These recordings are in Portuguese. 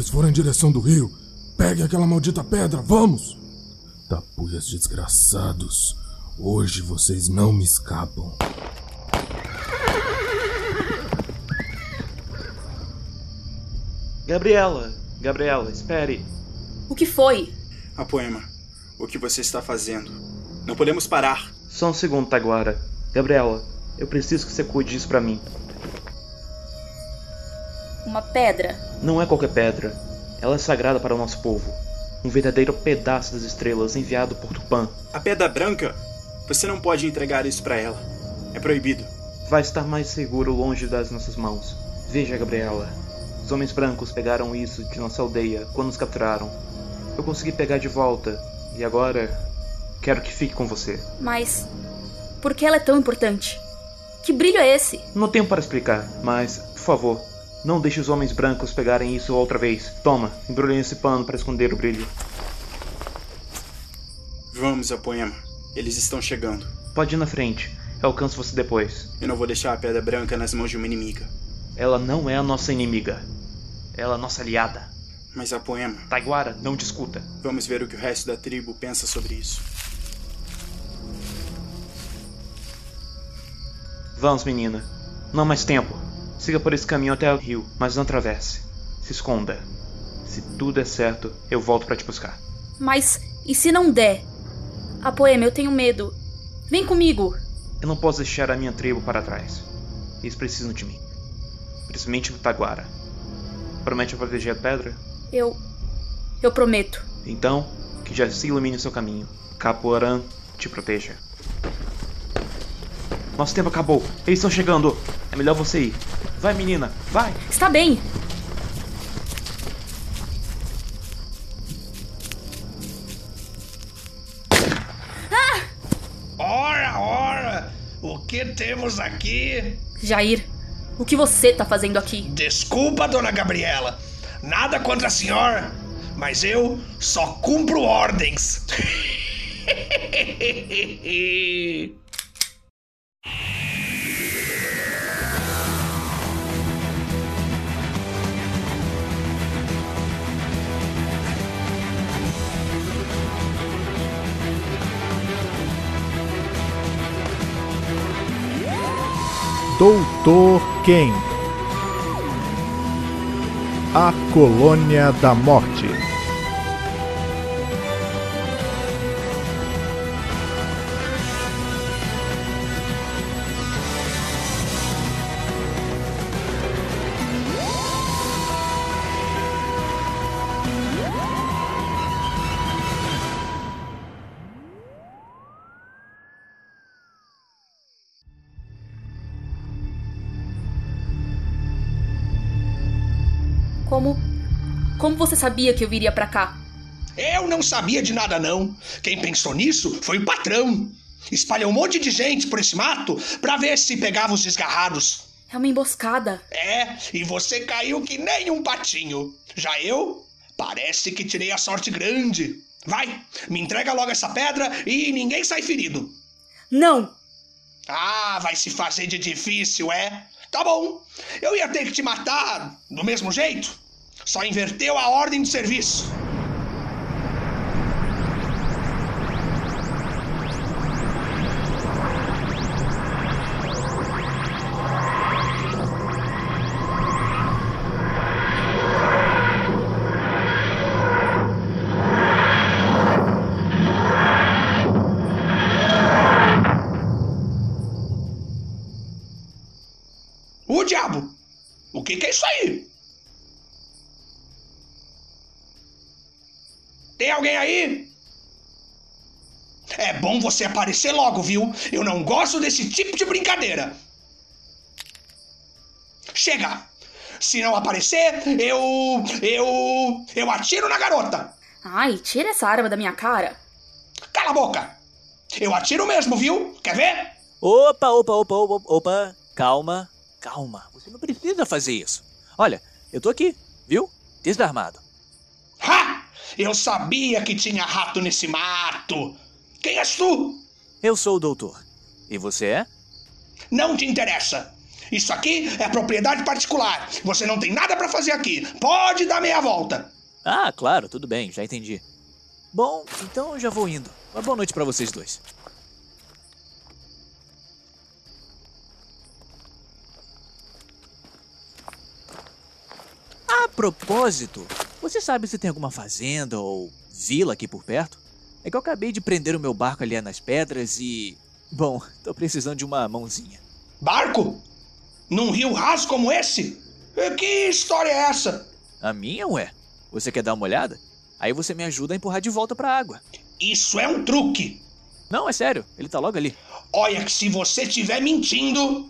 Eles foram em direção do rio. Peguem aquela maldita pedra, vamos! Tapuias desgraçados. Hoje vocês não me escapam. Gabriela, Gabriela, espere. O que foi? A poema. O que você está fazendo? Não podemos parar. Só um segundo, Taguara. Gabriela, eu preciso que você cuide disso pra mim. Uma pedra. Não é qualquer pedra. Ela é sagrada para o nosso povo. Um verdadeiro pedaço das estrelas enviado por Tupã. A pedra branca? Você não pode entregar isso para ela. É proibido. Vai estar mais seguro longe das nossas mãos. Veja, Gabriela. Os homens brancos pegaram isso de nossa aldeia quando nos capturaram. Eu consegui pegar de volta e agora quero que fique com você. Mas por que ela é tão importante? Que brilho é esse? Não tenho para explicar, mas por favor, não deixe os homens brancos pegarem isso outra vez. Toma, embrulhe esse pano para esconder o brilho. Vamos, Apoema. Eles estão chegando. Pode ir na frente. Eu alcanço você depois. Eu não vou deixar a pedra branca nas mãos de uma inimiga. Ela não é a nossa inimiga. Ela é a nossa aliada. Mas a poema. Taiguara, não discuta. Vamos ver o que o resto da tribo pensa sobre isso. Vamos, menina. Não há mais tempo. Siga por esse caminho até o rio, mas não atravesse. Se esconda. Se tudo der certo, eu volto para te buscar. Mas e se não der? A poema, eu tenho medo. Vem comigo. Eu não posso deixar a minha tribo para trás. Eles precisam de mim. Principalmente o Taguara. Promete proteger a pedra? Eu. Eu prometo. Então, que já se ilumine o seu caminho. Capoarã te proteja. Nosso tempo acabou. Eles estão chegando. É melhor você ir. Vai, menina. Vai. Está bem. Ora, ora! O que temos aqui? Jair, o que você tá fazendo aqui? Desculpa, dona Gabriela. Nada contra a senhora, mas eu só cumpro ordens. Doutor Ken. A Colônia da Morte Como. Como você sabia que eu viria pra cá? Eu não sabia de nada, não. Quem pensou nisso foi o patrão. Espalhou um monte de gente por esse mato pra ver se pegava os desgarrados. É uma emboscada. É, e você caiu que nem um patinho. Já eu, parece que tirei a sorte grande. Vai, me entrega logo essa pedra e ninguém sai ferido. Não! Ah, vai se fazer de difícil, é? Tá bom. Eu ia ter que te matar do mesmo jeito. Só inverteu a ordem de serviço. Você aparecer logo, viu? Eu não gosto desse tipo de brincadeira. Chega! Se não aparecer, eu. eu. eu atiro na garota! Ai, tira essa arma da minha cara. Cala a boca! Eu atiro mesmo, viu? Quer ver? Opa, opa, opa, opa, opa. Calma, calma. Você não precisa fazer isso. Olha, eu tô aqui, viu? Desarmado. Ha! Eu sabia que tinha rato nesse mato! Quem és tu? Eu sou o doutor. E você é? Não te interessa. Isso aqui é propriedade particular. Você não tem nada para fazer aqui. Pode dar meia volta. Ah, claro, tudo bem, já entendi. Bom, então eu já vou indo. Uma boa noite para vocês dois. A propósito, você sabe se tem alguma fazenda ou vila aqui por perto? É que eu acabei de prender o meu barco ali nas pedras e. Bom, tô precisando de uma mãozinha. Barco? Num rio raso como esse? Que história é essa? A minha, ué? Você quer dar uma olhada? Aí você me ajuda a empurrar de volta pra água. Isso é um truque. Não, é sério, ele tá logo ali. Olha que se você estiver mentindo.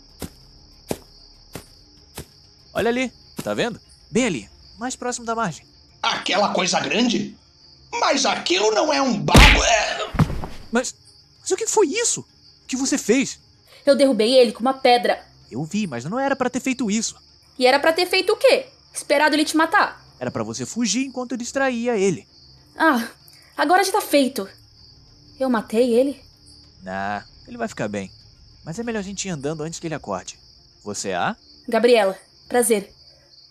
Olha ali, tá vendo? Bem ali, mais próximo da margem. Aquela coisa grande? Mas aquilo não é um barco. É... Mas, mas o que foi isso? O que você fez? Eu derrubei ele com uma pedra. Eu vi, mas não era para ter feito isso. E era para ter feito o quê? Esperado ele te matar? Era para você fugir enquanto eu distraía ele. Ah, agora já tá feito. Eu matei ele? Ah, ele vai ficar bem. Mas é melhor a gente ir andando antes que ele acorde. Você é a? Gabriela, prazer.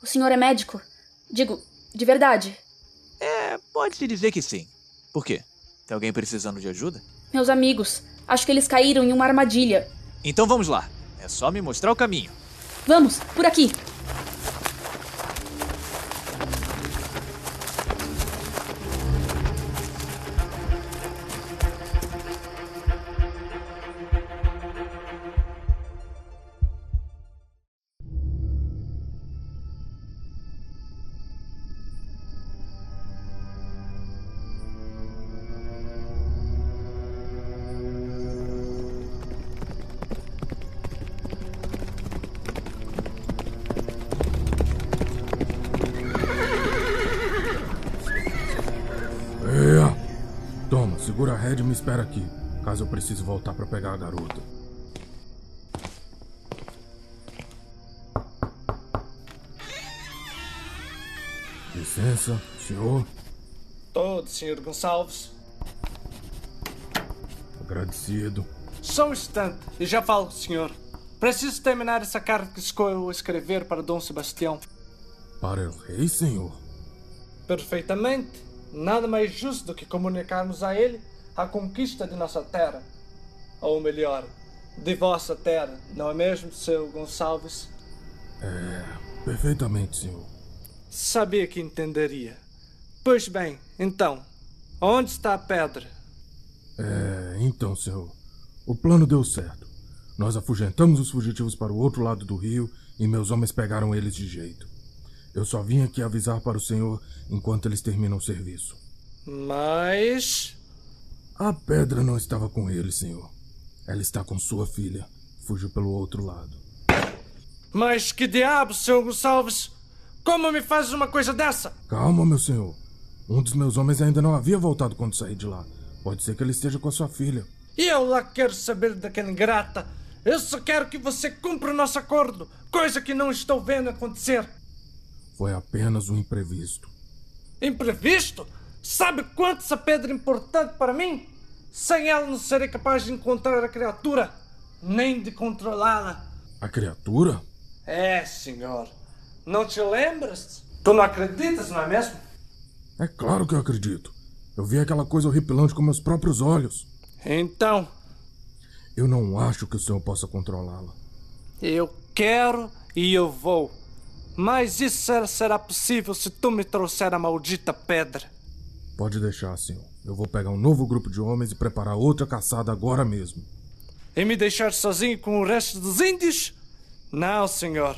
O senhor é médico? Digo, de verdade. Pode-se dizer que sim. Por quê? Tem alguém precisando de ajuda? Meus amigos. Acho que eles caíram em uma armadilha. Então vamos lá. É só me mostrar o caminho. Vamos, por aqui. Me espera aqui, caso eu precise voltar para pegar a garota. Licença, senhor. Todo, Sr. Gonçalves. Agradecido. Só um instante e já falo senhor. Preciso terminar essa carta que escolho escrever para Dom Sebastião. Para o rei, senhor? Perfeitamente. Nada mais justo do que comunicarmos a ele a conquista de nossa terra. Ou melhor, de vossa terra, não é mesmo, seu Gonçalves? É, perfeitamente, senhor. Sabia que entenderia. Pois bem, então, onde está a pedra? É, então, senhor. O plano deu certo. Nós afugentamos os fugitivos para o outro lado do rio e meus homens pegaram eles de jeito. Eu só vim aqui avisar para o senhor enquanto eles terminam o serviço. Mas. A pedra não estava com ele, senhor. Ela está com sua filha. Fugiu pelo outro lado. Mas que diabo, seu Gonçalves? Como me faz uma coisa dessa? Calma, meu senhor. Um dos meus homens ainda não havia voltado quando saí de lá. Pode ser que ele esteja com a sua filha. E eu lá quero saber daquela ingrata. Eu só quero que você cumpra o nosso acordo, coisa que não estou vendo acontecer. Foi apenas um imprevisto. Imprevisto? Sabe quanto essa pedra é importante para mim? Sem ela não serei capaz de encontrar a criatura, nem de controlá-la. A criatura? É, senhor. Não te lembras? Tu não acreditas, não é mesmo? É claro que eu acredito. Eu vi aquela coisa horripilante com meus próprios olhos. Então, Eu não acho que o senhor possa controlá-la. eu quero e eu vou. Mas isso será- possível se tu me trouxer a maldita pedra. Pode deixar, senhor. Eu vou pegar um novo grupo de homens e preparar outra caçada agora mesmo. E me deixar sozinho com o resto dos índios? Não, senhor.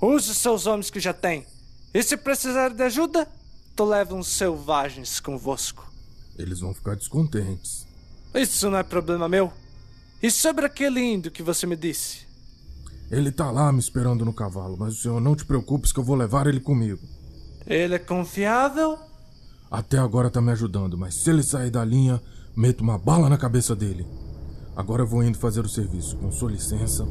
Use os seus homens que já tem. E se precisar de ajuda, tu leva uns selvagens convosco. Eles vão ficar descontentes. Isso não é problema meu. E sobre aquele índio que você me disse? Ele tá lá me esperando no cavalo, mas o senhor não te preocupes que eu vou levar ele comigo. Ele é confiável? Até agora tá me ajudando, mas se ele sair da linha, meto uma bala na cabeça dele. Agora vou indo fazer o serviço. Com sua licença.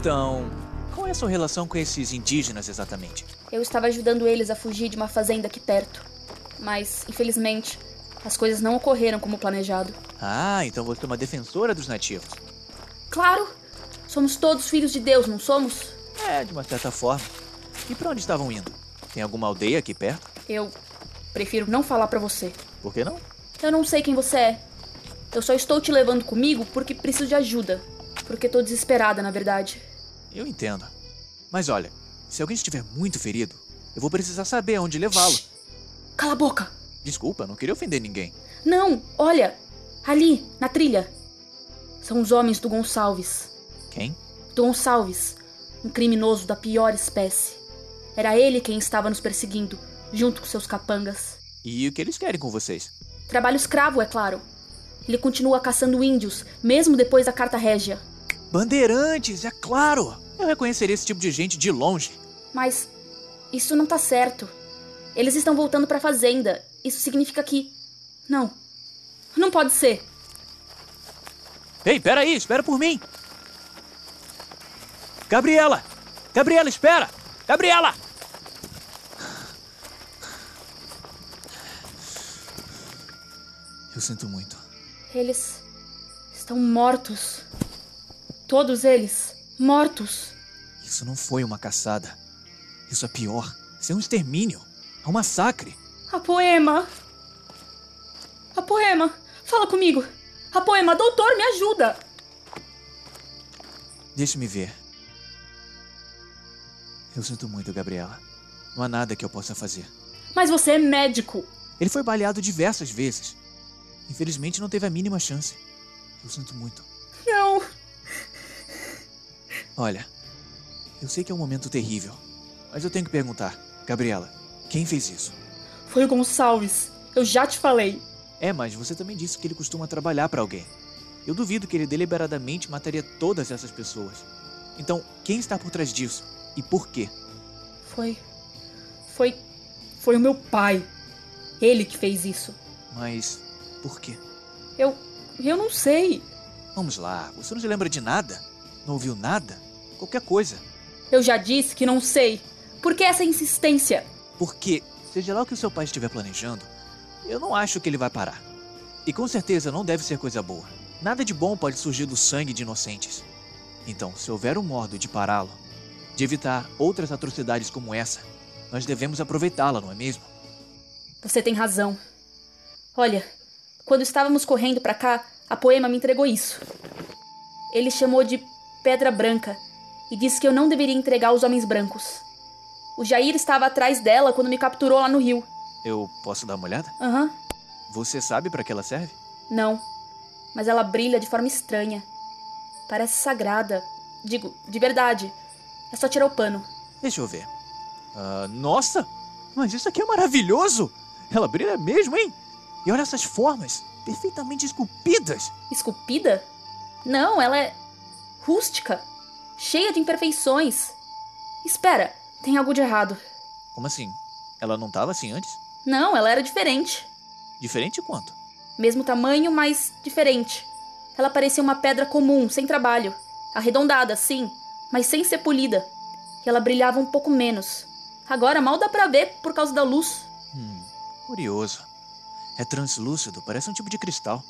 Então, é a sua relação com esses indígenas exatamente? Eu estava ajudando eles a fugir de uma fazenda aqui perto. Mas, infelizmente, as coisas não ocorreram como planejado. Ah, então você é uma defensora dos nativos. Claro! Somos todos filhos de Deus, não somos? É, de uma certa forma. E pra onde estavam indo? Tem alguma aldeia aqui perto? Eu prefiro não falar pra você. Por que não? Eu não sei quem você é. Eu só estou te levando comigo porque preciso de ajuda. Porque tô desesperada, na verdade. Eu entendo. Mas olha, se alguém estiver muito ferido, eu vou precisar saber aonde levá-lo. Cala a boca! Desculpa, não queria ofender ninguém. Não, olha! Ali, na trilha. São os homens do Gonçalves. Quem? Do Gonçalves, um criminoso da pior espécie. Era ele quem estava nos perseguindo, junto com seus capangas. E o que eles querem com vocês? Trabalho escravo, é claro. Ele continua caçando índios, mesmo depois da Carta Régia. Bandeirantes, é claro! Eu reconheceria esse tipo de gente de longe. Mas isso não tá certo. Eles estão voltando pra fazenda. Isso significa que. Não. Não pode ser. Ei, peraí, espera por mim! Gabriela! Gabriela, espera! Gabriela! Eu sinto muito. Eles estão mortos. Todos eles mortos. Isso não foi uma caçada. Isso é pior. Isso é um extermínio. É um massacre. A poema. A poema. Fala comigo. A poema, doutor, me ajuda. Deixe-me ver. Eu sinto muito, Gabriela. Não há nada que eu possa fazer. Mas você é médico. Ele foi baleado diversas vezes. Infelizmente não teve a mínima chance. Eu sinto muito. Olha, eu sei que é um momento terrível, mas eu tenho que perguntar, Gabriela, quem fez isso? Foi o Gonçalves. Eu já te falei. É, mas você também disse que ele costuma trabalhar para alguém. Eu duvido que ele deliberadamente mataria todas essas pessoas. Então, quem está por trás disso? E por quê? Foi. Foi. Foi o meu pai. Ele que fez isso. Mas por quê? Eu. Eu não sei. Vamos lá, você não se lembra de nada? Não ouviu nada? Qualquer coisa. Eu já disse que não sei. Por que essa insistência? Porque, seja lá o que o seu pai estiver planejando, eu não acho que ele vai parar. E com certeza não deve ser coisa boa. Nada de bom pode surgir do sangue de inocentes. Então, se houver um modo de pará-lo, de evitar outras atrocidades como essa, nós devemos aproveitá-la, não é mesmo? Você tem razão. Olha, quando estávamos correndo para cá, a poema me entregou isso. Ele chamou de Pedra Branca e disse que eu não deveria entregar os homens brancos. O Jair estava atrás dela quando me capturou lá no rio. Eu posso dar uma olhada? Aham. Uhum. Você sabe para que ela serve? Não, mas ela brilha de forma estranha. Parece sagrada. Digo, de verdade. É só tirar o pano. Deixa eu ver. Uh, nossa! Mas isso aqui é maravilhoso! Ela brilha mesmo, hein? E olha essas formas, perfeitamente esculpidas. Esculpida? Não, ela é rústica, cheia de imperfeições. Espera, tem algo de errado. Como assim? Ela não estava assim antes? Não, ela era diferente. Diferente quanto? Mesmo tamanho, mas diferente. Ela parecia uma pedra comum, sem trabalho. Arredondada, sim, mas sem ser polida. E ela brilhava um pouco menos. Agora mal dá pra ver por causa da luz. Hum, curioso. É translúcido, parece um tipo de cristal.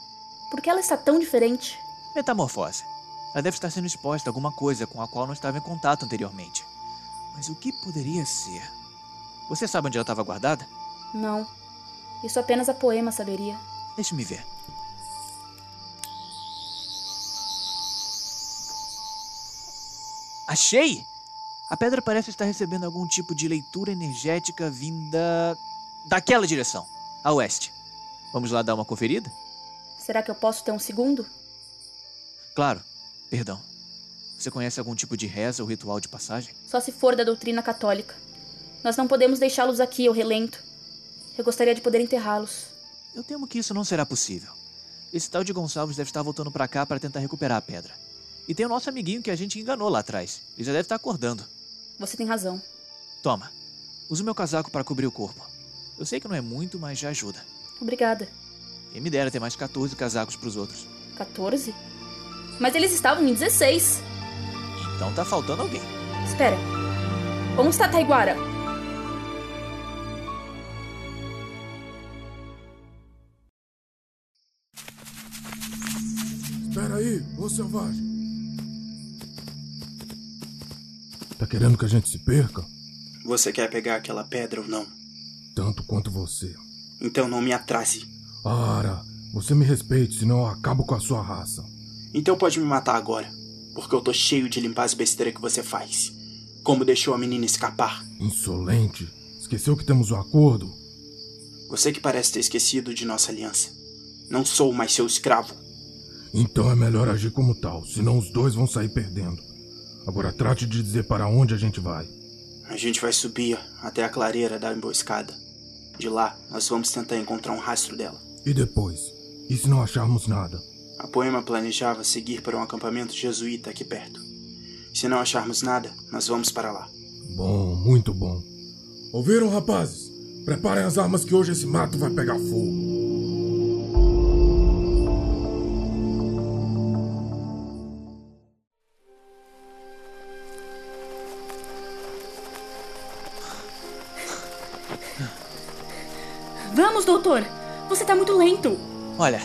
Por que ela está tão diferente? Metamorfose. Ela deve estar sendo exposta a alguma coisa com a qual não estava em contato anteriormente. Mas o que poderia ser? Você sabe onde ela estava guardada? Não. Isso apenas a poema saberia. Deixe-me ver. Achei! A pedra parece estar recebendo algum tipo de leitura energética vinda daquela direção, a oeste. Vamos lá dar uma conferida? Será que eu posso ter um segundo? Claro. Perdão. Você conhece algum tipo de reza ou ritual de passagem? Só se for da doutrina católica. Nós não podemos deixá-los aqui ao relento. Eu gostaria de poder enterrá-los. Eu temo que isso não será possível. Esse tal de Gonçalves deve estar voltando para cá para tentar recuperar a pedra. E tem o nosso amiguinho que a gente enganou lá atrás. Ele já deve estar acordando. Você tem razão. Toma. Use o meu casaco para cobrir o corpo. Eu sei que não é muito, mas já ajuda. Obrigada. Quem me dera ter mais 14 casacos para os outros. 14? Mas eles estavam em 16. Então tá faltando alguém. Espera. Onde está Taiguara? Espera aí, ô selvagem. Tá querendo que a gente se perca? Você quer pegar aquela pedra ou não? Tanto quanto você. Então não me atrase. Ora, você me respeite, senão eu acabo com a sua raça. Então pode me matar agora, porque eu tô cheio de limpar as besteiras que você faz. Como deixou a menina escapar. Insolente. Esqueceu que temos um acordo? Você que parece ter esquecido de nossa aliança. Não sou mais seu escravo. Então é melhor agir como tal, senão os dois vão sair perdendo. Agora trate de dizer para onde a gente vai. A gente vai subir até a clareira da emboscada. De lá, nós vamos tentar encontrar um rastro dela. E depois? E se não acharmos nada? A poema planejava seguir para um acampamento jesuíta aqui perto. Se não acharmos nada, nós vamos para lá. Bom, muito bom. Ouviram, rapazes? Preparem as armas que hoje esse mato vai pegar fogo. Vamos, doutor! Você tá muito lento. Olha,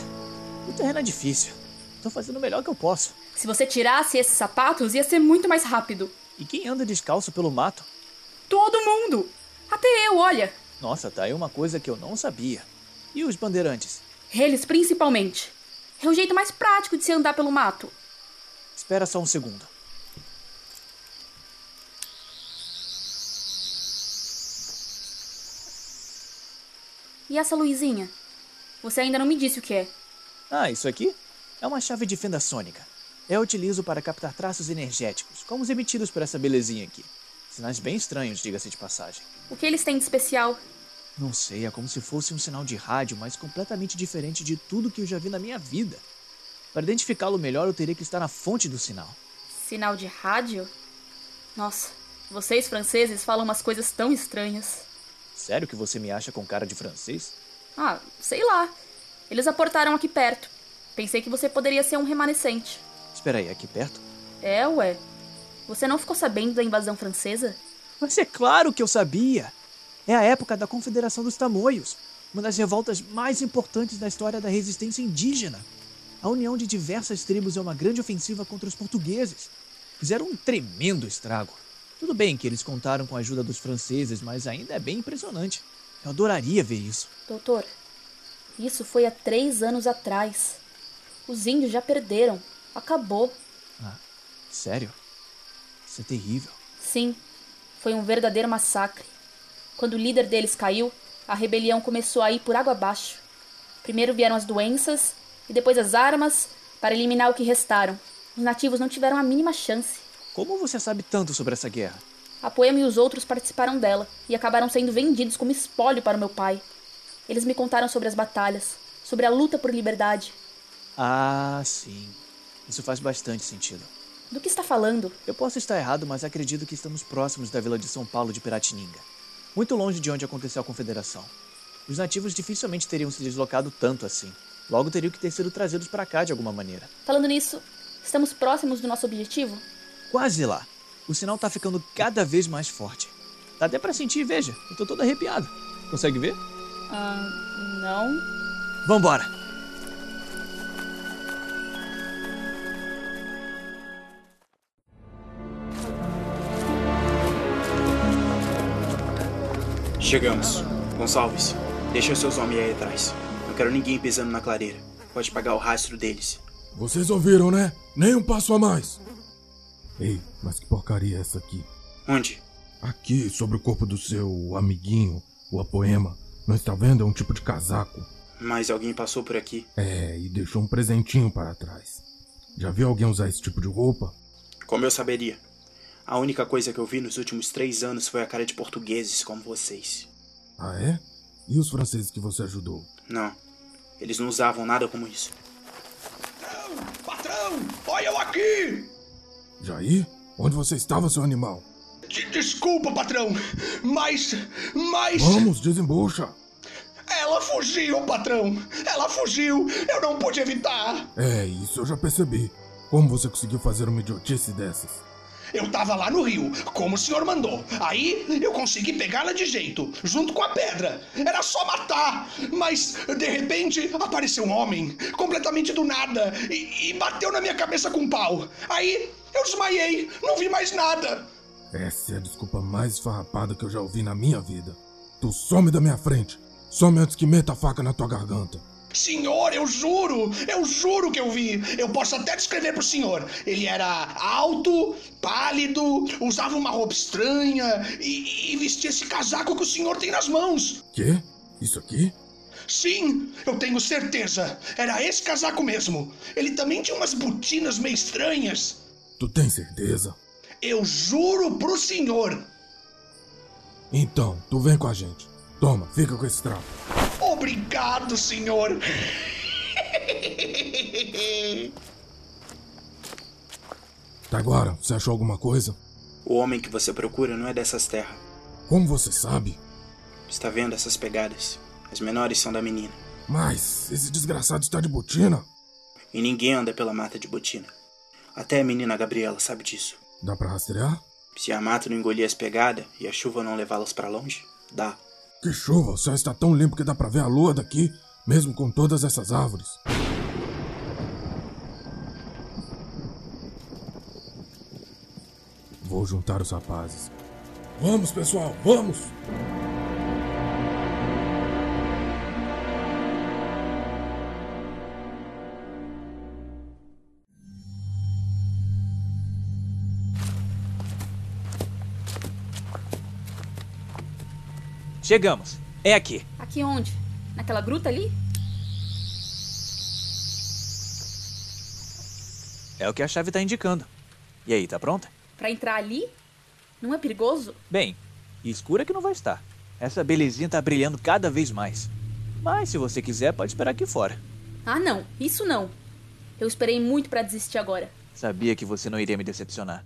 o terreno é difícil. Tô fazendo o melhor que eu posso. Se você tirasse esses sapatos, ia ser muito mais rápido. E quem anda descalço pelo mato? Todo mundo! Até eu, olha! Nossa, tá aí uma coisa que eu não sabia. E os bandeirantes? Eles, principalmente. É o jeito mais prático de se andar pelo mato. Espera só um segundo. E essa luzinha? Você ainda não me disse o que é. Ah, isso aqui é uma chave de fenda sônica. Eu utilizo para captar traços energéticos, como os emitidos por essa belezinha aqui. Sinais bem estranhos, diga-se de passagem. O que eles têm de especial? Não sei, é como se fosse um sinal de rádio, mas completamente diferente de tudo que eu já vi na minha vida. Para identificá-lo melhor, eu teria que estar na fonte do sinal. Sinal de rádio? Nossa, vocês franceses falam umas coisas tão estranhas. Sério que você me acha com cara de francês? Ah, sei lá. Eles aportaram aqui perto. Pensei que você poderia ser um remanescente. Espera aí, aqui perto? É, ué. Você não ficou sabendo da invasão francesa? Mas é claro que eu sabia! É a época da Confederação dos Tamoios, uma das revoltas mais importantes da história da resistência indígena. A união de diversas tribos é uma grande ofensiva contra os portugueses. Fizeram um tremendo estrago. Tudo bem que eles contaram com a ajuda dos franceses, mas ainda é bem impressionante. Eu adoraria ver isso. Doutor, isso foi há três anos atrás. Os índios já perderam. Acabou. Ah, sério? Isso é terrível. Sim, foi um verdadeiro massacre. Quando o líder deles caiu, a rebelião começou a ir por água abaixo. Primeiro vieram as doenças e depois as armas para eliminar o que restaram. Os nativos não tiveram a mínima chance. Como você sabe tanto sobre essa guerra? A Poema e os outros participaram dela e acabaram sendo vendidos como espólio para o meu pai. Eles me contaram sobre as batalhas, sobre a luta por liberdade. Ah, sim. Isso faz bastante sentido. Do que está falando? Eu posso estar errado, mas acredito que estamos próximos da vila de São Paulo de Piratininga. Muito longe de onde aconteceu a confederação. Os nativos dificilmente teriam se deslocado tanto assim. Logo teriam que ter sido trazidos para cá de alguma maneira. Falando nisso, estamos próximos do nosso objetivo? Quase lá. O sinal tá ficando cada vez mais forte. Dá até pra sentir, veja. Eu tô todo arrepiado. Consegue ver? Ah, não. Vambora! Chegamos. Gonçalves, deixa os seus homens aí atrás. Não quero ninguém pisando na clareira. Pode pagar o rastro deles. Vocês ouviram, né? Nem um passo a mais. Ei, mas que porcaria é essa aqui? Onde? Aqui, sobre o corpo do seu amiguinho, o Apoema. Não está vendo? É um tipo de casaco. Mas alguém passou por aqui. É, e deixou um presentinho para trás. Já viu alguém usar esse tipo de roupa? Como eu saberia? A única coisa que eu vi nos últimos três anos foi a cara de portugueses como vocês. Ah, é? E os franceses que você ajudou? Não. Eles não usavam nada como isso. Patrão! Patrão! Olha eu aqui! Jair? Onde você estava, seu animal? De- Desculpa, patrão, mas. Mas. Vamos, desembucha! Ela fugiu, patrão! Ela fugiu! Eu não pude evitar! É, isso eu já percebi. Como você conseguiu fazer uma idiotice dessas? Eu tava lá no rio, como o senhor mandou. Aí eu consegui pegá-la de jeito, junto com a pedra. Era só matar. Mas, de repente, apareceu um homem, completamente do nada, e, e bateu na minha cabeça com um pau. Aí eu desmaiei, não vi mais nada. Essa é a desculpa mais esfarrapada que eu já ouvi na minha vida. Tu some da minha frente. Some antes que meta a faca na tua garganta. Senhor, eu juro, eu juro que eu vi. Eu posso até descrever pro senhor. Ele era alto, pálido, usava uma roupa estranha e, e vestia esse casaco que o senhor tem nas mãos. Quê? Isso aqui? Sim, eu tenho certeza. Era esse casaco mesmo. Ele também tinha umas botinas meio estranhas. Tu tem certeza? Eu juro pro senhor. Então, tu vem com a gente. Toma, fica com esse trapo. Obrigado, senhor. Tá agora, você achou alguma coisa? O homem que você procura não é dessas terras. Como você sabe? Está vendo essas pegadas? As menores são da menina. Mas esse desgraçado está de botina. E ninguém anda pela mata de botina. Até a menina Gabriela sabe disso. Dá pra rastrear? Se a mata não engolir as pegadas e a chuva não levá-las para longe, dá. Que chuva, o céu está tão limpo que dá pra ver a lua daqui, mesmo com todas essas árvores. Vou juntar os rapazes. Vamos, pessoal, vamos! Chegamos. É aqui. Aqui onde? Naquela gruta ali? É o que a chave tá indicando. E aí, tá pronta? Pra entrar ali? Não é perigoso? Bem, escura que não vai estar. Essa belezinha tá brilhando cada vez mais. Mas se você quiser, pode esperar aqui fora. Ah, não. Isso não. Eu esperei muito pra desistir agora. Sabia que você não iria me decepcionar.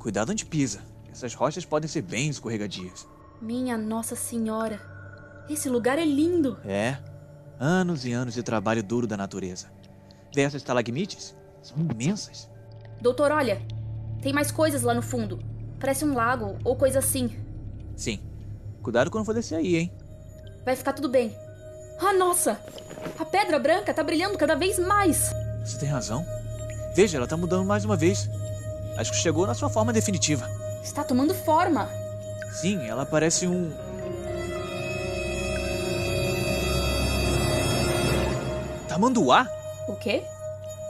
Cuidado onde pisa. Essas rochas podem ser bem escorregadias. Minha Nossa Senhora. Esse lugar é lindo. É. Anos e anos de trabalho duro da natureza. Vê essas estalagmites? São imensas. Doutor, olha. Tem mais coisas lá no fundo. Parece um lago ou coisa assim. Sim. Cuidado quando for descer aí, hein? Vai ficar tudo bem. Ah, nossa! A pedra branca tá brilhando cada vez mais. Você tem razão. Veja, ela tá mudando mais uma vez. Acho que chegou na sua forma definitiva. Está tomando forma. Sim, ela parece um. Tamanduá? O quê?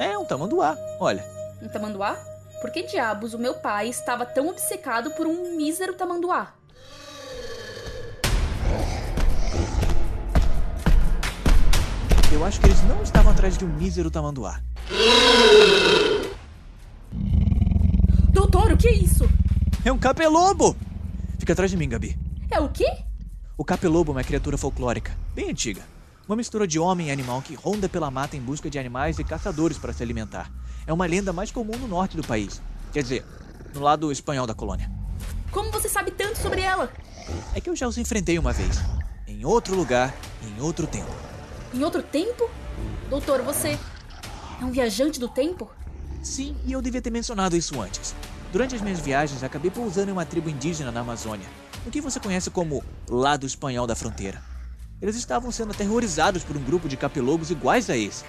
É, um tamanduá. Olha. Um tamanduá? Por que diabos o meu pai estava tão obcecado por um mísero tamanduá? Eu acho que eles não estavam atrás de um mísero tamanduá. O que é isso? É um capelobo! Fica atrás de mim, Gabi. É o quê? O capelobo é uma criatura folclórica, bem antiga. Uma mistura de homem e animal que ronda pela mata em busca de animais e caçadores para se alimentar. É uma lenda mais comum no norte do país. Quer dizer, no lado espanhol da colônia. Como você sabe tanto sobre ela? É que eu já os enfrentei uma vez. Em outro lugar, em outro tempo. Em outro tempo? Doutor, você é um viajante do tempo? Sim, e eu devia ter mencionado isso antes. Durante as minhas viagens, acabei pousando em uma tribo indígena na Amazônia, o que você conhece como lado espanhol da fronteira. Eles estavam sendo aterrorizados por um grupo de capelobos iguais a esse.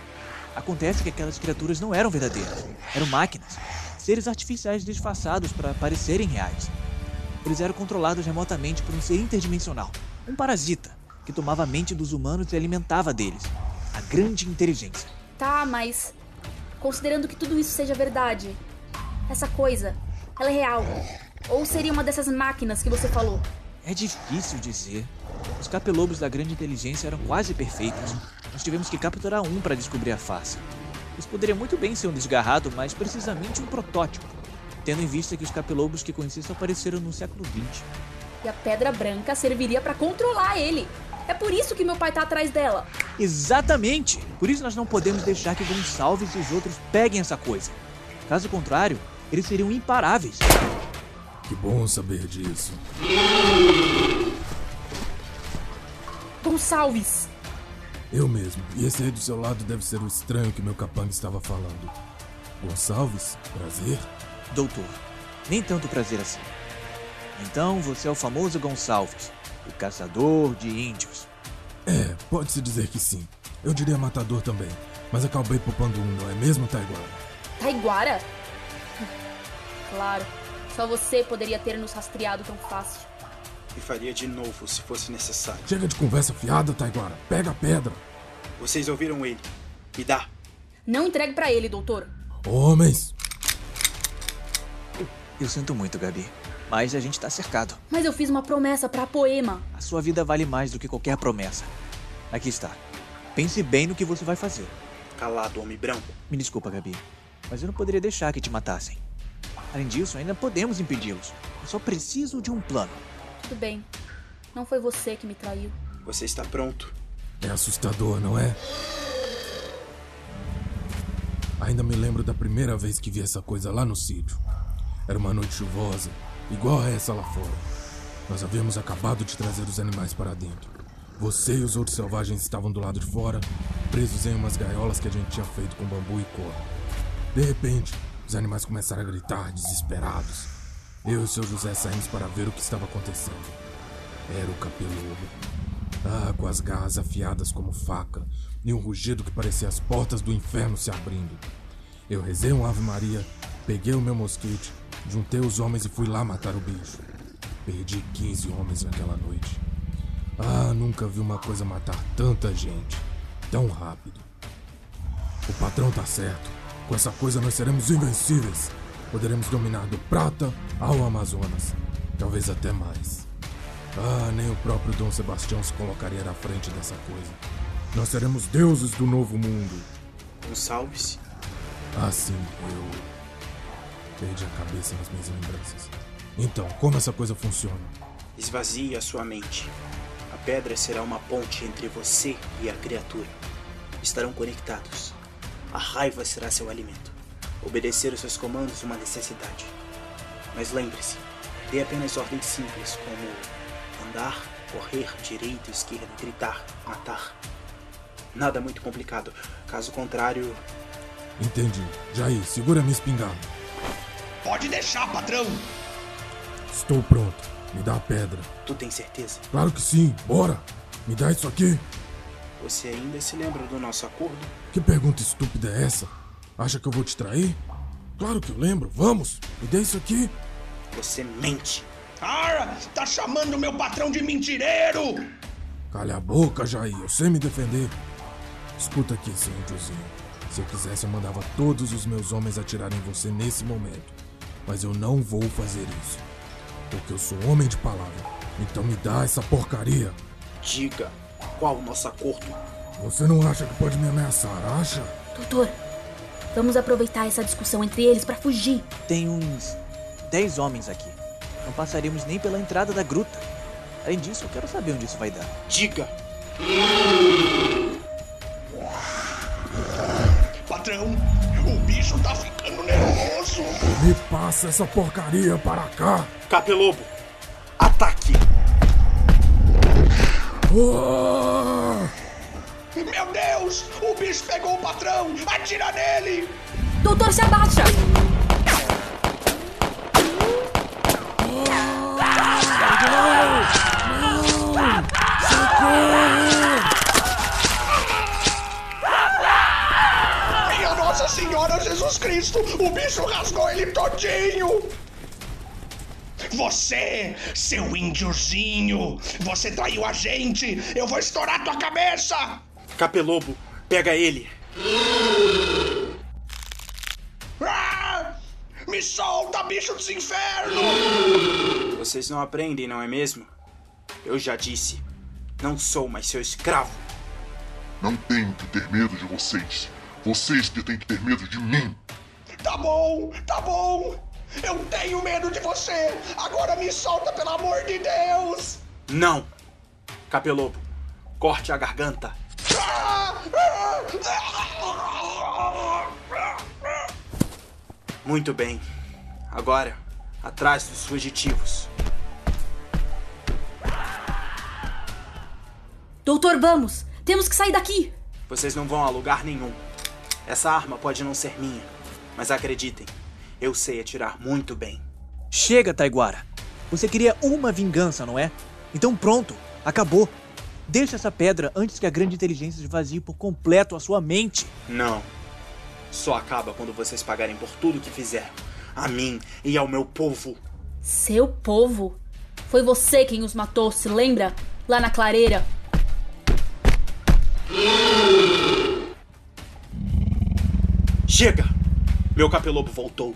Acontece que aquelas criaturas não eram verdadeiras, eram máquinas, seres artificiais disfarçados para parecerem reais. Eles eram controlados remotamente por um ser interdimensional, um parasita, que tomava a mente dos humanos e alimentava deles. A grande inteligência. Tá, mas considerando que tudo isso seja verdade, essa coisa, ela é real? Ou seria uma dessas máquinas que você falou? É difícil dizer. Os capelobos da grande inteligência eram quase perfeitos. Nós tivemos que capturar um para descobrir a face. Isso poderia muito bem ser um desgarrado, mas precisamente um protótipo, tendo em vista que os capelobos que conheci só apareceram no século XX. E a pedra branca serviria para controlar ele. É por isso que meu pai tá atrás dela. Exatamente! Por isso nós não podemos deixar que Gonçalves e os outros peguem essa coisa. Caso contrário, eles seriam imparáveis. Que bom saber disso. Gonçalves! Eu mesmo. E esse aí do seu lado deve ser o estranho que meu capanga estava falando. Gonçalves, prazer. Doutor, nem tanto prazer assim. Então você é o famoso Gonçalves, o caçador de índios. É, pode-se dizer que sim. Eu diria matador também, mas acabei poupando um, não é mesmo, Taiguara? Taiguara? Claro, só você poderia ter nos rastreado tão fácil. E faria de novo se fosse necessário. Chega de conversa fiada, Taiguara. Pega a pedra. Vocês ouviram ele. Me dá. Não entregue para ele, doutor. Homens! Eu sinto muito, Gabi. Mas a gente tá cercado. Mas eu fiz uma promessa pra Poema. A sua vida vale mais do que qualquer promessa. Aqui está. Pense bem no que você vai fazer. Calado, homem branco. Me desculpa, Gabi. Mas eu não poderia deixar que te matassem. Além disso, ainda podemos impedi-los. Eu só preciso de um plano. Tudo bem. Não foi você que me traiu. Você está pronto? É assustador, não é? Ainda me lembro da primeira vez que vi essa coisa lá no sítio. Era uma noite chuvosa, igual a essa lá fora. Nós havíamos acabado de trazer os animais para dentro. Você e os outros selvagens estavam do lado de fora, presos em umas gaiolas que a gente tinha feito com bambu e corda. De repente, os animais começaram a gritar, desesperados. Eu e o seu José saímos para ver o que estava acontecendo. Era o capeludo. Ah, com as garras afiadas como faca e um rugido que parecia as portas do inferno se abrindo. Eu rezei um Ave Maria, peguei o meu mosquete, juntei os homens e fui lá matar o bicho. Perdi 15 homens naquela noite. Ah, nunca vi uma coisa matar tanta gente. Tão rápido. O patrão tá certo. Com essa coisa nós seremos invencíveis. Poderemos dominar do Prata ao Amazonas. Talvez até mais. Ah, nem o próprio Dom Sebastião se colocaria na frente dessa coisa. Nós seremos deuses do novo mundo. Gonçalves? Ah, sim, eu. Perdi a cabeça nas minhas lembranças. Então, como essa coisa funciona? Esvazie a sua mente. A pedra será uma ponte entre você e a criatura. Estarão conectados. A raiva será seu alimento. Obedecer os seus comandos uma necessidade. Mas lembre-se, dê apenas ordens simples como andar, correr, direita, esquerda, gritar, matar. Nada muito complicado. Caso contrário. Entendi. Jair, segura minha espingarda. Pode deixar, patrão. Estou pronto. Me dá a pedra. Tu tem certeza? Claro que sim. Bora. Me dá isso aqui. Você ainda se lembra do nosso acordo? Que pergunta estúpida é essa? Acha que eu vou te trair? Claro que eu lembro. Vamos. Me dê isso aqui. Você mente. Ah, tá chamando meu patrão de mentireiro! Calha a boca, Jair. Eu sei me defender. Escuta aqui, seu índiozinho. Se eu quisesse, eu mandava todos os meus homens atirarem em você nesse momento. Mas eu não vou fazer isso. Porque eu sou homem de palavra. Então me dá essa porcaria. Diga, qual o nosso acordo? Você não acha que pode me ameaçar, acha? Doutor, vamos aproveitar essa discussão entre eles para fugir. Tem uns 10 homens aqui. Não passaremos nem pela entrada da gruta. Além disso, eu quero saber onde isso vai dar. Diga! Patrão, o bicho tá ficando nervoso. Me passa essa porcaria para cá. Capelobo, ataque! Meu Deus, o bicho pegou o patrão. Atira nele. Doutor, se abaixa! Minha Nossa Senhora Jesus Cristo, o bicho rasgou ele todinho. Você, seu índiozinho, você traiu a gente. Eu vou estourar tua cabeça. Capelobo, pega ele! Ah! Me solta, bicho dos infernos! Vocês não aprendem, não é mesmo? Eu já disse, não sou mais seu escravo. Não tenho que ter medo de vocês. Vocês que têm que ter medo de mim. Tá bom, tá bom. Eu tenho medo de você. Agora me solta, pelo amor de Deus. Não! Capelobo, corte a garganta. Muito bem. Agora, atrás dos fugitivos. Doutor, vamos! Temos que sair daqui! Vocês não vão a lugar nenhum. Essa arma pode não ser minha, mas acreditem, eu sei atirar muito bem. Chega, Taiguara. Você queria uma vingança, não é? Então pronto, acabou. Deixa essa pedra antes que a grande inteligência esvazie por completo a sua mente. Não. Só acaba quando vocês pagarem por tudo que fizeram. A mim e ao meu povo. Seu povo? Foi você quem os matou, se lembra? Lá na clareira. Chega! Meu capelobo voltou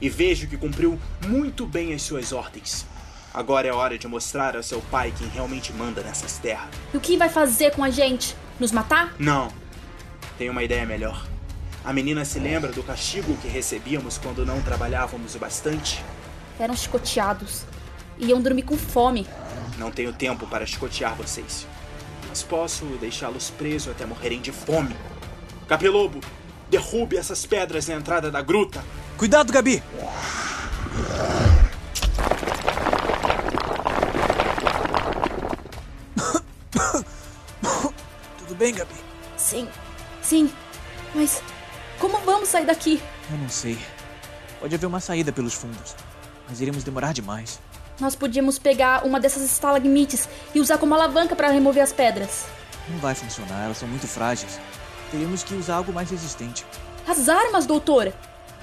e vejo que cumpriu muito bem as suas ordens. Agora é hora de mostrar ao seu pai quem realmente manda nessas terras. E o que vai fazer com a gente? Nos matar? Não. Tenho uma ideia melhor. A menina se lembra do castigo que recebíamos quando não trabalhávamos o bastante? Eram chicoteados. Iam dormir com fome. Não tenho tempo para chicotear vocês. Mas posso deixá-los presos até morrerem de fome. Capelobo, derrube essas pedras na entrada da gruta. Cuidado, Gabi! Tudo bem, Gabi? Sim, sim. Mas como vamos sair daqui? Eu não sei. Pode haver uma saída pelos fundos, mas iremos demorar demais. Nós podíamos pegar uma dessas estalagmites e usar como alavanca para remover as pedras. Não vai funcionar, elas são muito frágeis. Teríamos que usar algo mais resistente. As armas, doutor!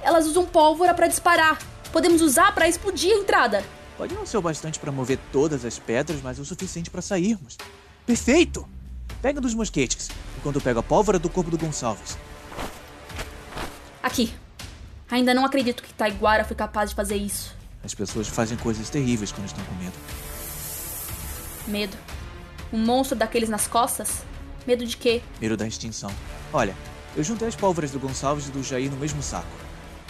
Elas usam pólvora para disparar. Podemos usar para explodir a entrada. Pode não ser o bastante para mover todas as pedras, mas o suficiente para sairmos. Perfeito! Pega dos mosquetes, enquanto eu pego a pólvora do corpo do Gonçalves. Aqui. Ainda não acredito que Taiguara foi capaz de fazer isso. As pessoas fazem coisas terríveis quando estão com medo. Medo. Um monstro daqueles nas costas? Medo de quê? Medo da extinção. Olha, eu juntei as pólvoras do Gonçalves e do Jair no mesmo saco.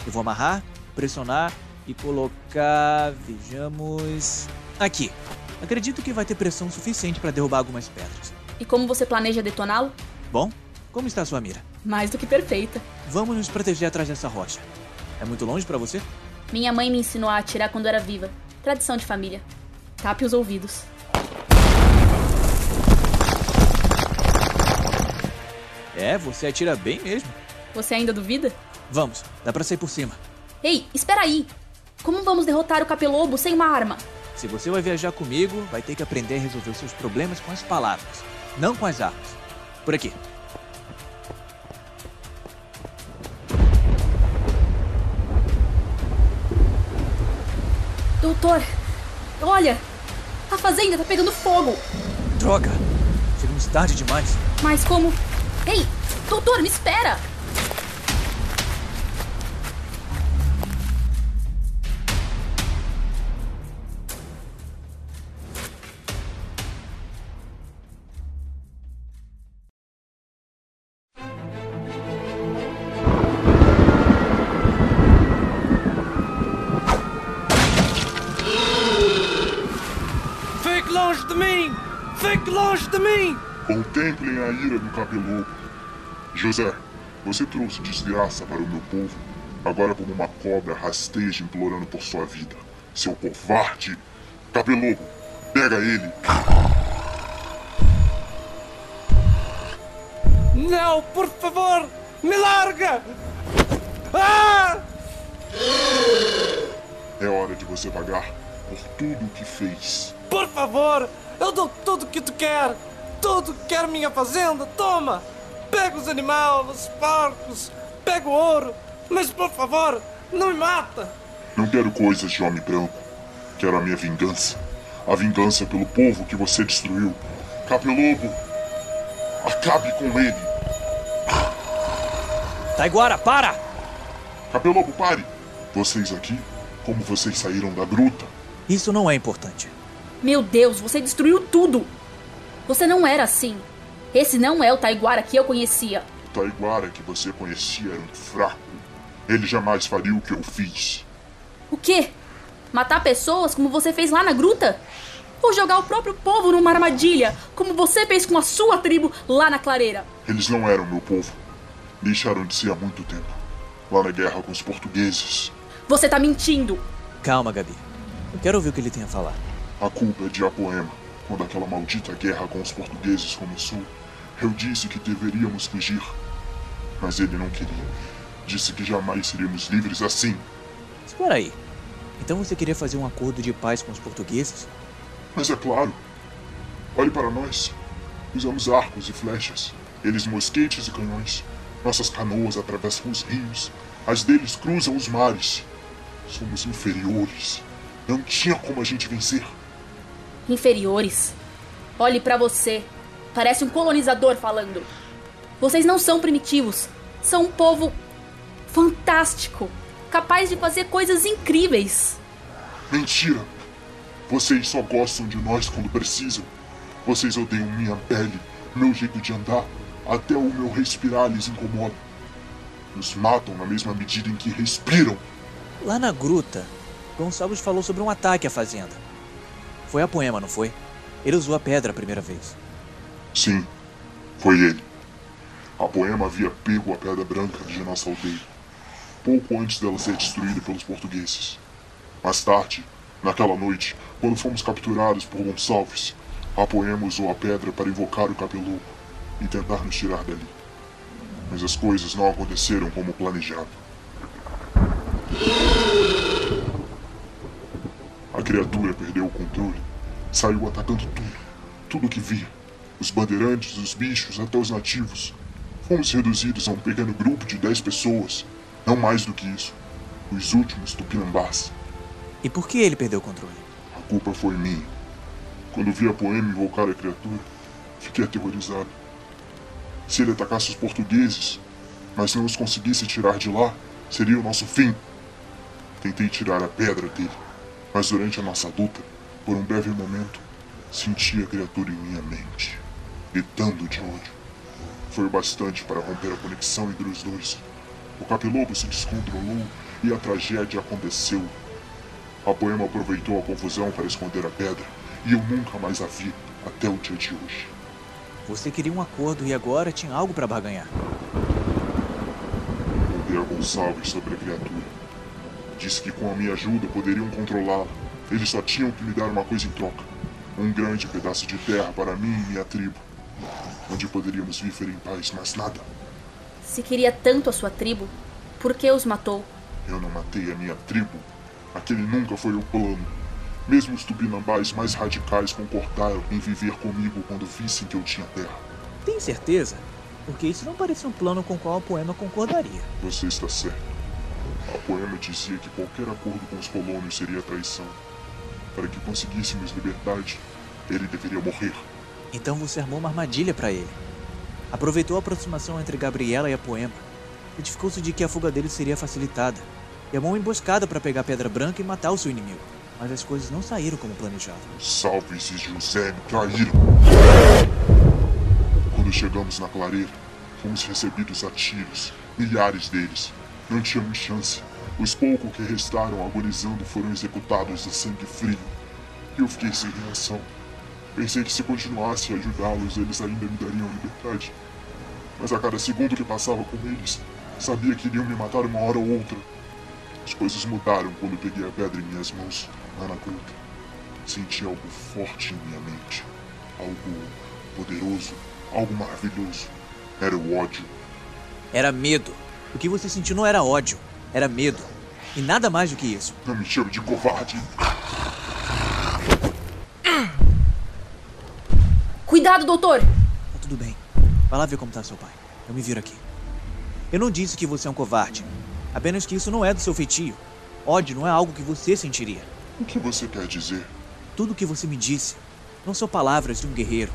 Eu vou amarrar, pressionar e colocar. Vejamos. Aqui. Acredito que vai ter pressão suficiente para derrubar algumas pedras. E como você planeja detoná-lo? Bom, como está a sua mira? Mais do que perfeita. Vamos nos proteger atrás dessa rocha. É muito longe para você? Minha mãe me ensinou a atirar quando era viva. Tradição de família. Tape os ouvidos. É, você atira bem mesmo. Você ainda duvida? Vamos, dá pra sair por cima. Ei, espera aí! Como vamos derrotar o capelobo sem uma arma? Se você vai viajar comigo, vai ter que aprender a resolver os seus problemas com as palavras, não com as armas. Por aqui. Doutor, olha! A fazenda tá pegando fogo! Droga! Chegamos tarde demais. Mas como. Ei! Doutor, me espera! Contemplem a ira do capelobo. José, você trouxe desgraça para o meu povo. Agora, como uma cobra, rasteja implorando por sua vida. Seu covarde! Capelobo, pega ele! Não, por favor! Me larga! Ah! É hora de você pagar por tudo o que fez. Por favor! Eu dou tudo que tu quer! Tudo que quer minha fazenda, toma! Pega os animais, os porcos, pega o ouro, mas por favor, não me mata! Não quero coisas de homem branco. Quero a minha vingança. A vingança pelo povo que você destruiu. Capelobo, acabe com ele. Taiguara, para! Capelobo, pare! Vocês aqui, como vocês saíram da gruta? Isso não é importante. Meu Deus, você destruiu tudo! Você não era assim. Esse não é o Taiguara que eu conhecia. O Taiguara que você conhecia era um fraco. Ele jamais faria o que eu fiz. O quê? Matar pessoas como você fez lá na gruta? Ou jogar o próprio povo numa armadilha, como você fez com a sua tribo lá na clareira? Eles não eram meu povo. Deixaram de ser há muito tempo. Lá na guerra com os portugueses. Você tá mentindo! Calma, Gabi. Eu quero ouvir o que ele tem a falar. A culpa é de Apoema. Quando aquela maldita guerra com os portugueses começou, Eu disse que deveríamos fugir. Mas ele não queria. Disse que jamais seríamos livres assim. Espera aí. Então você queria fazer um acordo de paz com os portugueses? Mas é claro. Olhe para nós. Usamos arcos e flechas. Eles mosquetes e canhões. Nossas canoas atravessam os rios. As deles cruzam os mares. Somos inferiores. Não tinha como a gente vencer. Inferiores? Olhe para você. Parece um colonizador falando. Vocês não são primitivos. São um povo fantástico, capaz de fazer coisas incríveis. Mentira! Vocês só gostam de nós quando precisam. Vocês odeiam minha pele, meu jeito de andar, até o meu respirar lhes incomoda. Nos matam na mesma medida em que respiram. Lá na gruta, Gonçalves falou sobre um ataque à fazenda. Foi a poema, não foi? Ele usou a pedra a primeira vez. Sim, foi ele. A poema havia pego a pedra branca de nossa aldeia, pouco antes dela ser destruída pelos portugueses. Mais tarde, naquela noite, quando fomos capturados por Gonçalves, a poema usou a pedra para invocar o capeludo e tentar nos tirar dali. Mas as coisas não aconteceram como planejado. A criatura perdeu o controle, saiu atacando tudo, tudo que via. Os bandeirantes, os bichos, até os nativos. Fomos reduzidos a um pequeno grupo de dez pessoas, não mais do que isso. Os últimos tupinambás. E por que ele perdeu o controle? A culpa foi minha. Quando vi a poema invocar a criatura, fiquei aterrorizado. Se ele atacasse os portugueses, mas não os conseguisse tirar de lá, seria o nosso fim. Tentei tirar a pedra dele, mas durante a nossa luta, por um breve momento, senti a criatura em minha mente, gritando de ódio. Foi o bastante para romper a conexão entre os dois. O capilobo se descontrolou e a tragédia aconteceu. A poema aproveitou a confusão para esconder a pedra, e eu nunca mais a vi até o dia de hoje. Você queria um acordo e agora tinha algo para barganhar. A Gonçalves sobre a criatura. Disse que com a minha ajuda poderiam controlá-la. Eles só tinham que me dar uma coisa em troca. Um grande pedaço de terra para mim e minha tribo. Onde poderíamos viver em paz, mas nada. Se queria tanto a sua tribo, por que os matou? Eu não matei a minha tribo. Aquele nunca foi o plano. Mesmo os tupinambás mais radicais concordaram em viver comigo quando vissem que eu tinha terra. Tem certeza? Porque isso não parece um plano com o qual a poema concordaria. Você está certo. Poema dizia que qualquer acordo com os colonos seria traição. Para que conseguíssemos liberdade, ele deveria morrer. Então você armou uma armadilha para ele. Aproveitou a aproximação entre Gabriela e a poema. Edificou-se de que a fuga dele seria facilitada. E armou uma emboscada para pegar a Pedra Branca e matar o seu inimigo. Mas as coisas não saíram como planejado. Salve-se, José, me traíram. Quando chegamos na clareira, fomos recebidos a tiros, milhares deles. Não tínhamos chance. Os poucos que restaram agonizando foram executados a sangue frio. E eu fiquei sem reação. Pensei que se continuasse a ajudá-los, eles ainda me dariam liberdade. Mas a cada segundo que passava com eles, sabia que iriam me matar uma hora ou outra. As coisas mudaram quando peguei a pedra em minhas mãos, lá na gruta. Senti algo forte em minha mente. Algo poderoso, algo maravilhoso. Era o ódio. Era medo. O que você sentiu não era ódio, era medo. E nada mais do que isso. Não me chame de covarde. Cuidado, doutor! Tá tudo bem. Vai lá ver como tá seu pai. Eu me viro aqui. Eu não disse que você é um covarde. Apenas que isso não é do seu feitio. Ódio não é algo que você sentiria. O que você quer dizer? Tudo o que você me disse não são palavras de um guerreiro.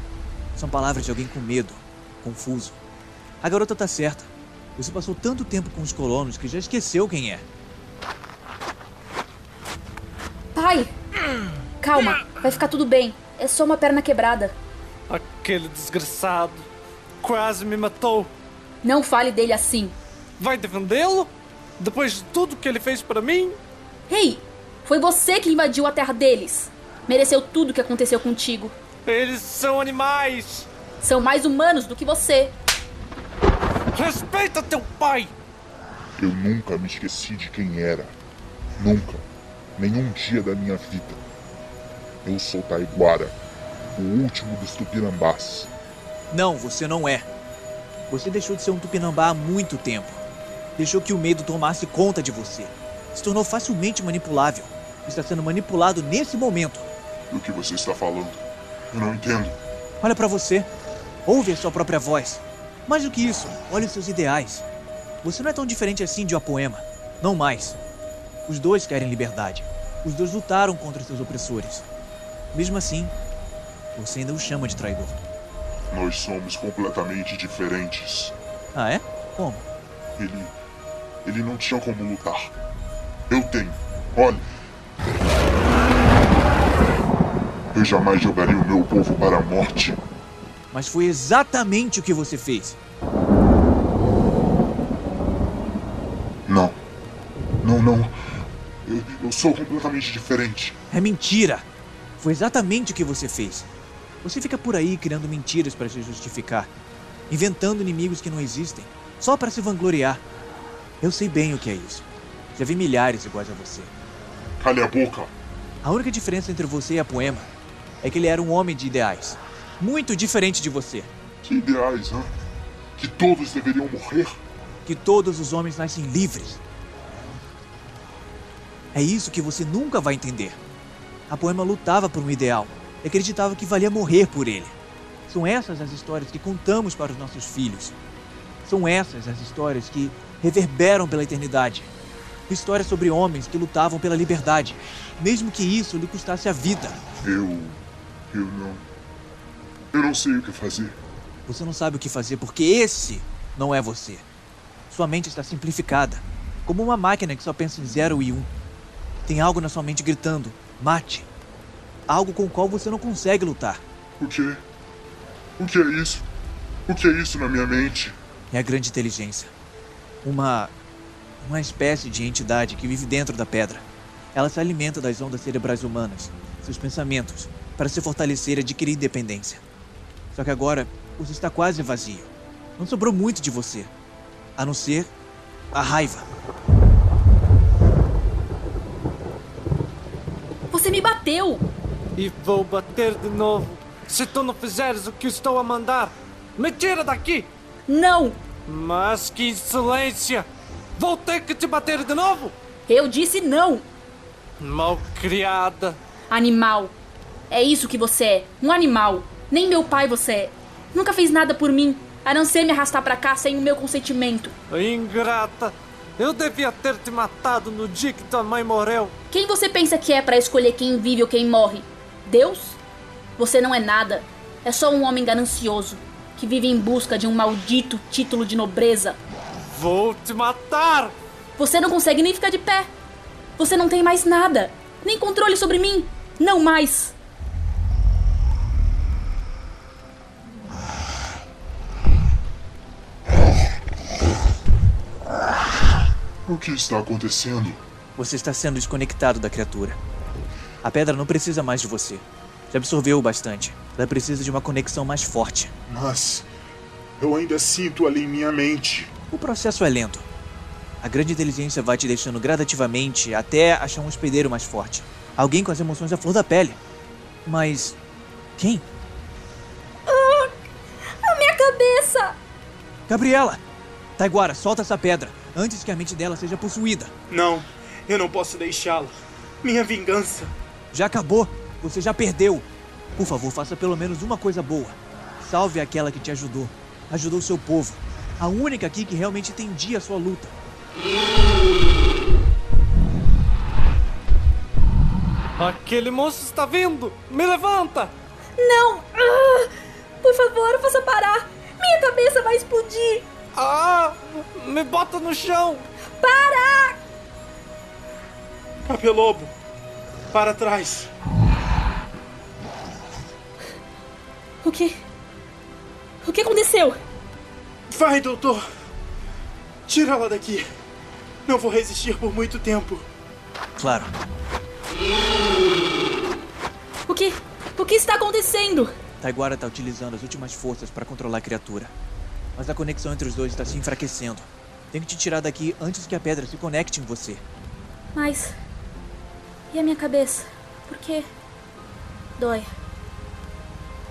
São palavras de alguém com medo, confuso. A garota tá certa. Você passou tanto tempo com os colonos que já esqueceu quem é. Pai! Calma, vai ficar tudo bem. É só uma perna quebrada. Aquele desgraçado quase me matou. Não fale dele assim. Vai defendê-lo? Depois de tudo que ele fez para mim? Ei, foi você que invadiu a terra deles. Mereceu tudo que aconteceu contigo. Eles são animais. São mais humanos do que você. Respeita teu pai. Eu nunca me esqueci de quem era. Nunca. Nenhum dia da minha vida. Eu sou Taiguara, o último dos Tupinambás. Não, você não é. Você deixou de ser um tupinambá há muito tempo. Deixou que o medo tomasse conta de você. Se tornou facilmente manipulável. Está sendo manipulado nesse momento. Do que você está falando? Eu não entendo. Olha para você. Ouve a sua própria voz. Mais do que isso, olhe os seus ideais. Você não é tão diferente assim de Apoema. Não mais. Os dois querem liberdade. Os dois lutaram contra seus opressores. Mesmo assim, você ainda o chama de traidor. Nós somos completamente diferentes. Ah, é? Como? Ele. Ele não tinha como lutar. Eu tenho. Olhe. Eu jamais jogaria o meu povo para a morte. Mas foi exatamente o que você fez. Não. Não, não. Eu, eu sou completamente diferente. É mentira. Foi exatamente o que você fez. Você fica por aí criando mentiras para se justificar, inventando inimigos que não existem, só para se vangloriar. Eu sei bem o que é isso. Já vi milhares iguais a você. Cale a boca. A única diferença entre você e a Poema é que ele era um homem de ideais. Muito diferente de você. Que ideais, hã? Que todos deveriam morrer? Que todos os homens nascem livres. É isso que você nunca vai entender. A Poema lutava por um ideal e acreditava que valia morrer por ele. São essas as histórias que contamos para os nossos filhos. São essas as histórias que reverberam pela eternidade. Histórias sobre homens que lutavam pela liberdade, mesmo que isso lhe custasse a vida. Eu. Eu não. Eu não sei o que fazer. Você não sabe o que fazer porque esse não é você. Sua mente está simplificada, como uma máquina que só pensa em zero e um. Tem algo na sua mente gritando: mate. Algo com o qual você não consegue lutar. O quê? O que é isso? O que é isso na minha mente? É a grande inteligência. Uma. uma espécie de entidade que vive dentro da pedra. Ela se alimenta das ondas cerebrais humanas, seus pensamentos, para se fortalecer e adquirir independência. Só que agora você está quase vazio. Não sobrou muito de você, a não ser a raiva. Você me bateu! E vou bater de novo se tu não fizeres o que estou a mandar. Me tira daqui! Não! Mas que insolência! Vou ter que te bater de novo! Eu disse não! Malcriada! Animal! É isso que você é, um animal! Nem meu pai você é! Nunca fez nada por mim, a não ser me arrastar para cá sem o meu consentimento. Ingrata! Eu devia ter te matado no dia que tua mãe morreu. Quem você pensa que é para escolher quem vive ou quem morre? Deus? Você não é nada. É só um homem ganancioso que vive em busca de um maldito título de nobreza. Vou te matar! Você não consegue nem ficar de pé. Você não tem mais nada, nem controle sobre mim. Não mais. O que está acontecendo? Você está sendo desconectado da criatura. A pedra não precisa mais de você. Já absorveu o bastante. Ela precisa de uma conexão mais forte. Mas. Eu ainda sinto ali em minha mente. O processo é lento. A grande inteligência vai te deixando gradativamente até achar um hospedeiro mais forte. Alguém com as emoções à flor da pele. Mas. Quem? Ah, a minha cabeça! Gabriela! Taiguara, solta essa pedra antes que a mente dela seja possuída. Não, eu não posso deixá-la. Minha vingança. Já acabou. Você já perdeu. Por favor, faça pelo menos uma coisa boa. Salve aquela que te ajudou. Ajudou seu povo. A única aqui que realmente entendia a sua luta. Aquele monstro está vindo! Me levanta! Não! Ah, por favor, faça parar! Minha cabeça vai explodir! Ah! Me bota no chão! Para! Capelobo! Para trás! O que? O que aconteceu? Vai, doutor! Tira-la daqui! Não vou resistir por muito tempo. Claro. O que? O que está acontecendo? Taiguara está utilizando as últimas forças para controlar a criatura. Mas a conexão entre os dois está se enfraquecendo. Tenho que te tirar daqui antes que a pedra se conecte em você. Mas. E a minha cabeça? Por quê? Dói.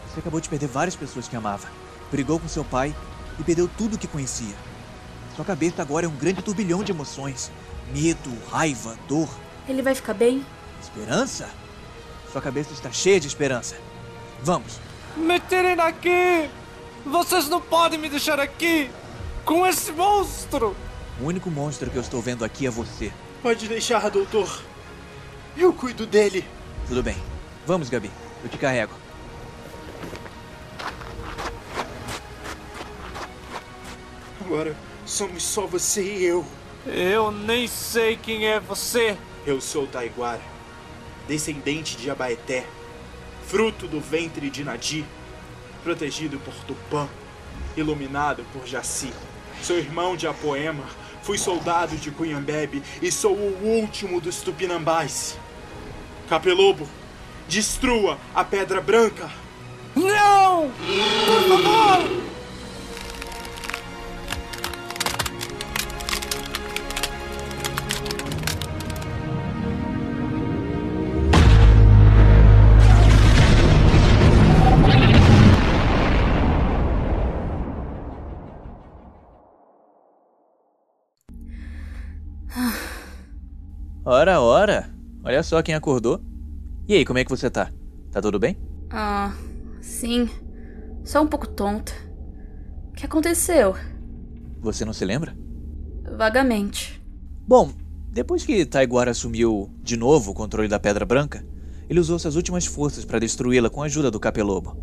Você acabou de perder várias pessoas que amava. brigou com seu pai e perdeu tudo o que conhecia. Sua cabeça agora é um grande turbilhão de emoções: medo, raiva, dor. Ele vai ficar bem? Esperança? Sua cabeça está cheia de esperança. Vamos. Me tirem daqui! Vocês não podem me deixar aqui! Com esse monstro! O único monstro que eu estou vendo aqui é você. Pode deixar, doutor. Eu cuido dele. Tudo bem. Vamos, Gabi. Eu te carrego. Agora somos só você e eu. Eu nem sei quem é você. Eu sou Taiguara, descendente de Abaeté, fruto do ventre de Nadi, protegido por Tupã, iluminado por Jaci. Sou irmão de Apoema, fui soldado de Cunhambebe e sou o último dos Tupinambás. Capelobo, destrua a Pedra Branca. Não! Por favor! Ora, ora. Olha só quem acordou. E aí, como é que você tá? Tá tudo bem? Ah, sim. Só um pouco tonta. O que aconteceu? Você não se lembra? Vagamente. Bom, depois que Taiguara assumiu de novo o controle da Pedra Branca, ele usou suas últimas forças para destruí-la com a ajuda do Capelobo.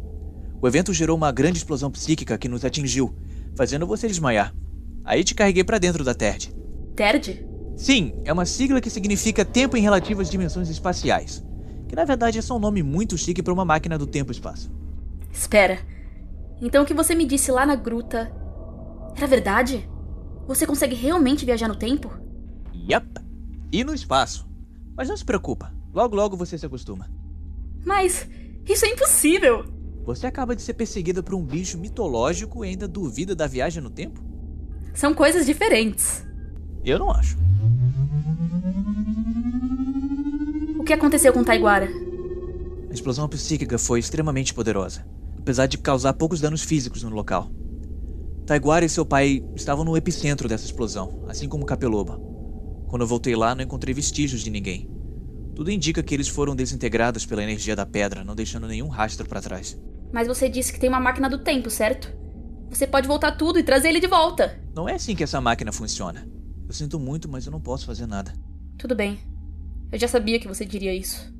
O evento gerou uma grande explosão psíquica que nos atingiu, fazendo você desmaiar. Aí te carreguei para dentro da Terd. Terd? Sim, é uma sigla que significa tempo em relativas dimensões espaciais, que na verdade é só um nome muito chique para uma máquina do tempo e espaço. Espera. Então o que você me disse lá na gruta era verdade? Você consegue realmente viajar no tempo? Yep. E no espaço. Mas não se preocupa, logo logo você se acostuma. Mas isso é impossível. Você acaba de ser perseguida por um bicho mitológico e ainda duvida da viagem no tempo? São coisas diferentes. Eu não acho. O que aconteceu com Taiguara? A explosão psíquica foi extremamente poderosa, apesar de causar poucos danos físicos no local. Taiguara e seu pai estavam no epicentro dessa explosão, assim como Capeloba. Quando eu voltei lá, não encontrei vestígios de ninguém. Tudo indica que eles foram desintegrados pela energia da pedra, não deixando nenhum rastro para trás. Mas você disse que tem uma máquina do tempo, certo? Você pode voltar tudo e trazer ele de volta. Não é assim que essa máquina funciona. Eu sinto muito, mas eu não posso fazer nada. Tudo bem. Eu já sabia que você diria isso.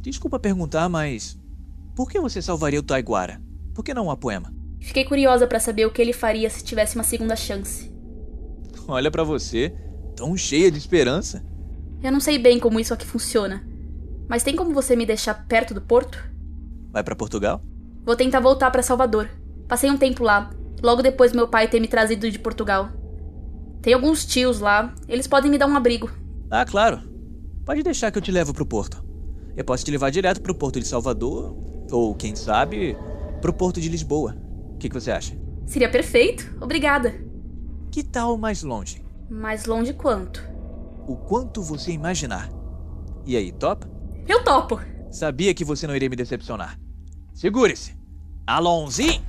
Desculpa perguntar, mas. Por que você salvaria o Taiguara? Por que não o Apoema? Fiquei curiosa para saber o que ele faria se tivesse uma segunda chance. Olha para você, tão cheia de esperança. Eu não sei bem como isso aqui funciona. Mas tem como você me deixar perto do porto? Vai para Portugal? Vou tentar voltar para Salvador. Passei um tempo lá, logo depois meu pai ter me trazido de Portugal. Tem alguns tios lá, eles podem me dar um abrigo. Ah, claro. Pode deixar que eu te levo pro porto. Eu posso te levar direto pro porto de Salvador, ou quem sabe, pro porto de Lisboa. O que, que você acha? Seria perfeito, obrigada. Que tal mais longe? Mais longe quanto? O quanto você imaginar. E aí, topa? Eu topo. Sabia que você não iria me decepcionar. Segure-se. Alonzi!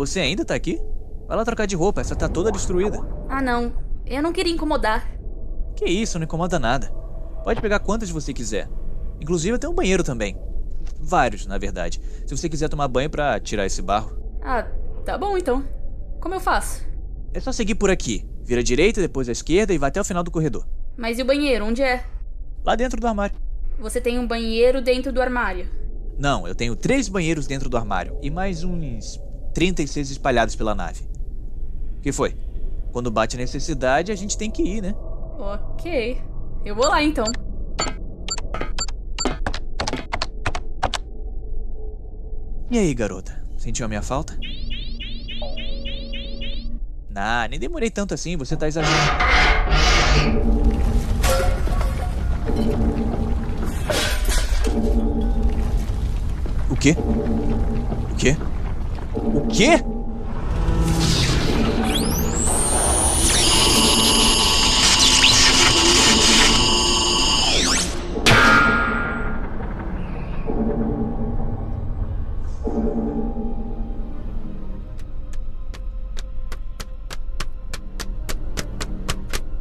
Você ainda tá aqui? Vai lá trocar de roupa, essa tá toda destruída. Ah, não. Eu não queria incomodar. Que isso, não incomoda nada. Pode pegar quantas você quiser. Inclusive tem um banheiro também. Vários, na verdade. Se você quiser tomar banho pra tirar esse barro. Ah, tá bom então. Como eu faço? É só seguir por aqui. Vira à direita, depois à esquerda e vai até o final do corredor. Mas e o banheiro? Onde é? Lá dentro do armário. Você tem um banheiro dentro do armário. Não, eu tenho três banheiros dentro do armário e mais uns 36 espalhados pela nave. O que foi? Quando bate necessidade, a gente tem que ir, né? Ok. Eu vou lá então. E aí, garota? Sentiu a minha falta? Nah, nem demorei tanto assim, você tá exagerando. O quê? O quê? O quê?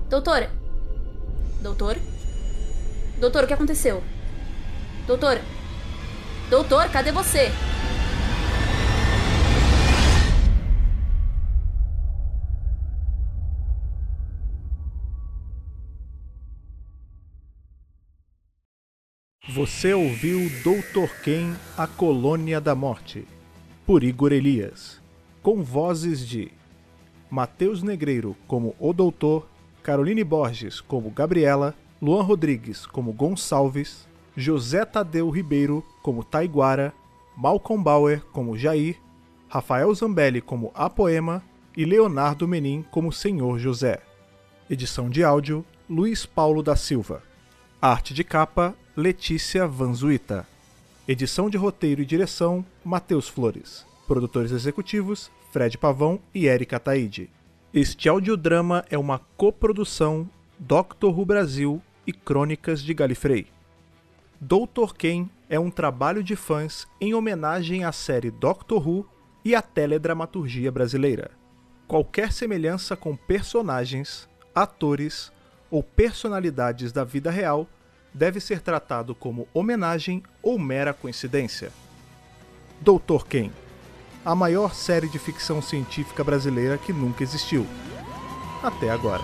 Doutora? Doutor? Doutor, o que aconteceu? Doutor? Doutor, cadê você? Você ouviu Doutor Quem, A Colônia da Morte, por Igor Elias, com vozes de Matheus Negreiro como O Doutor, Caroline Borges como Gabriela, Luan Rodrigues como Gonçalves, José Tadeu Ribeiro como Taiguara, Malcolm Bauer como Jair, Rafael Zambelli como Apoema e Leonardo Menin como Senhor José. Edição de áudio Luiz Paulo da Silva. Arte de capa Letícia Vanzuita. Edição de roteiro e direção Matheus Flores. Produtores executivos Fred Pavão e Erika Taide. Este audiodrama é uma coprodução Doctor Who Brasil e Crônicas de Galifrey. Doutor Quem é um trabalho de fãs em homenagem à série Doctor Who e à teledramaturgia brasileira. Qualquer semelhança com personagens, atores ou personalidades da vida real deve ser tratado como homenagem ou mera coincidência. Doutor Quem a maior série de ficção científica brasileira que nunca existiu. Até agora.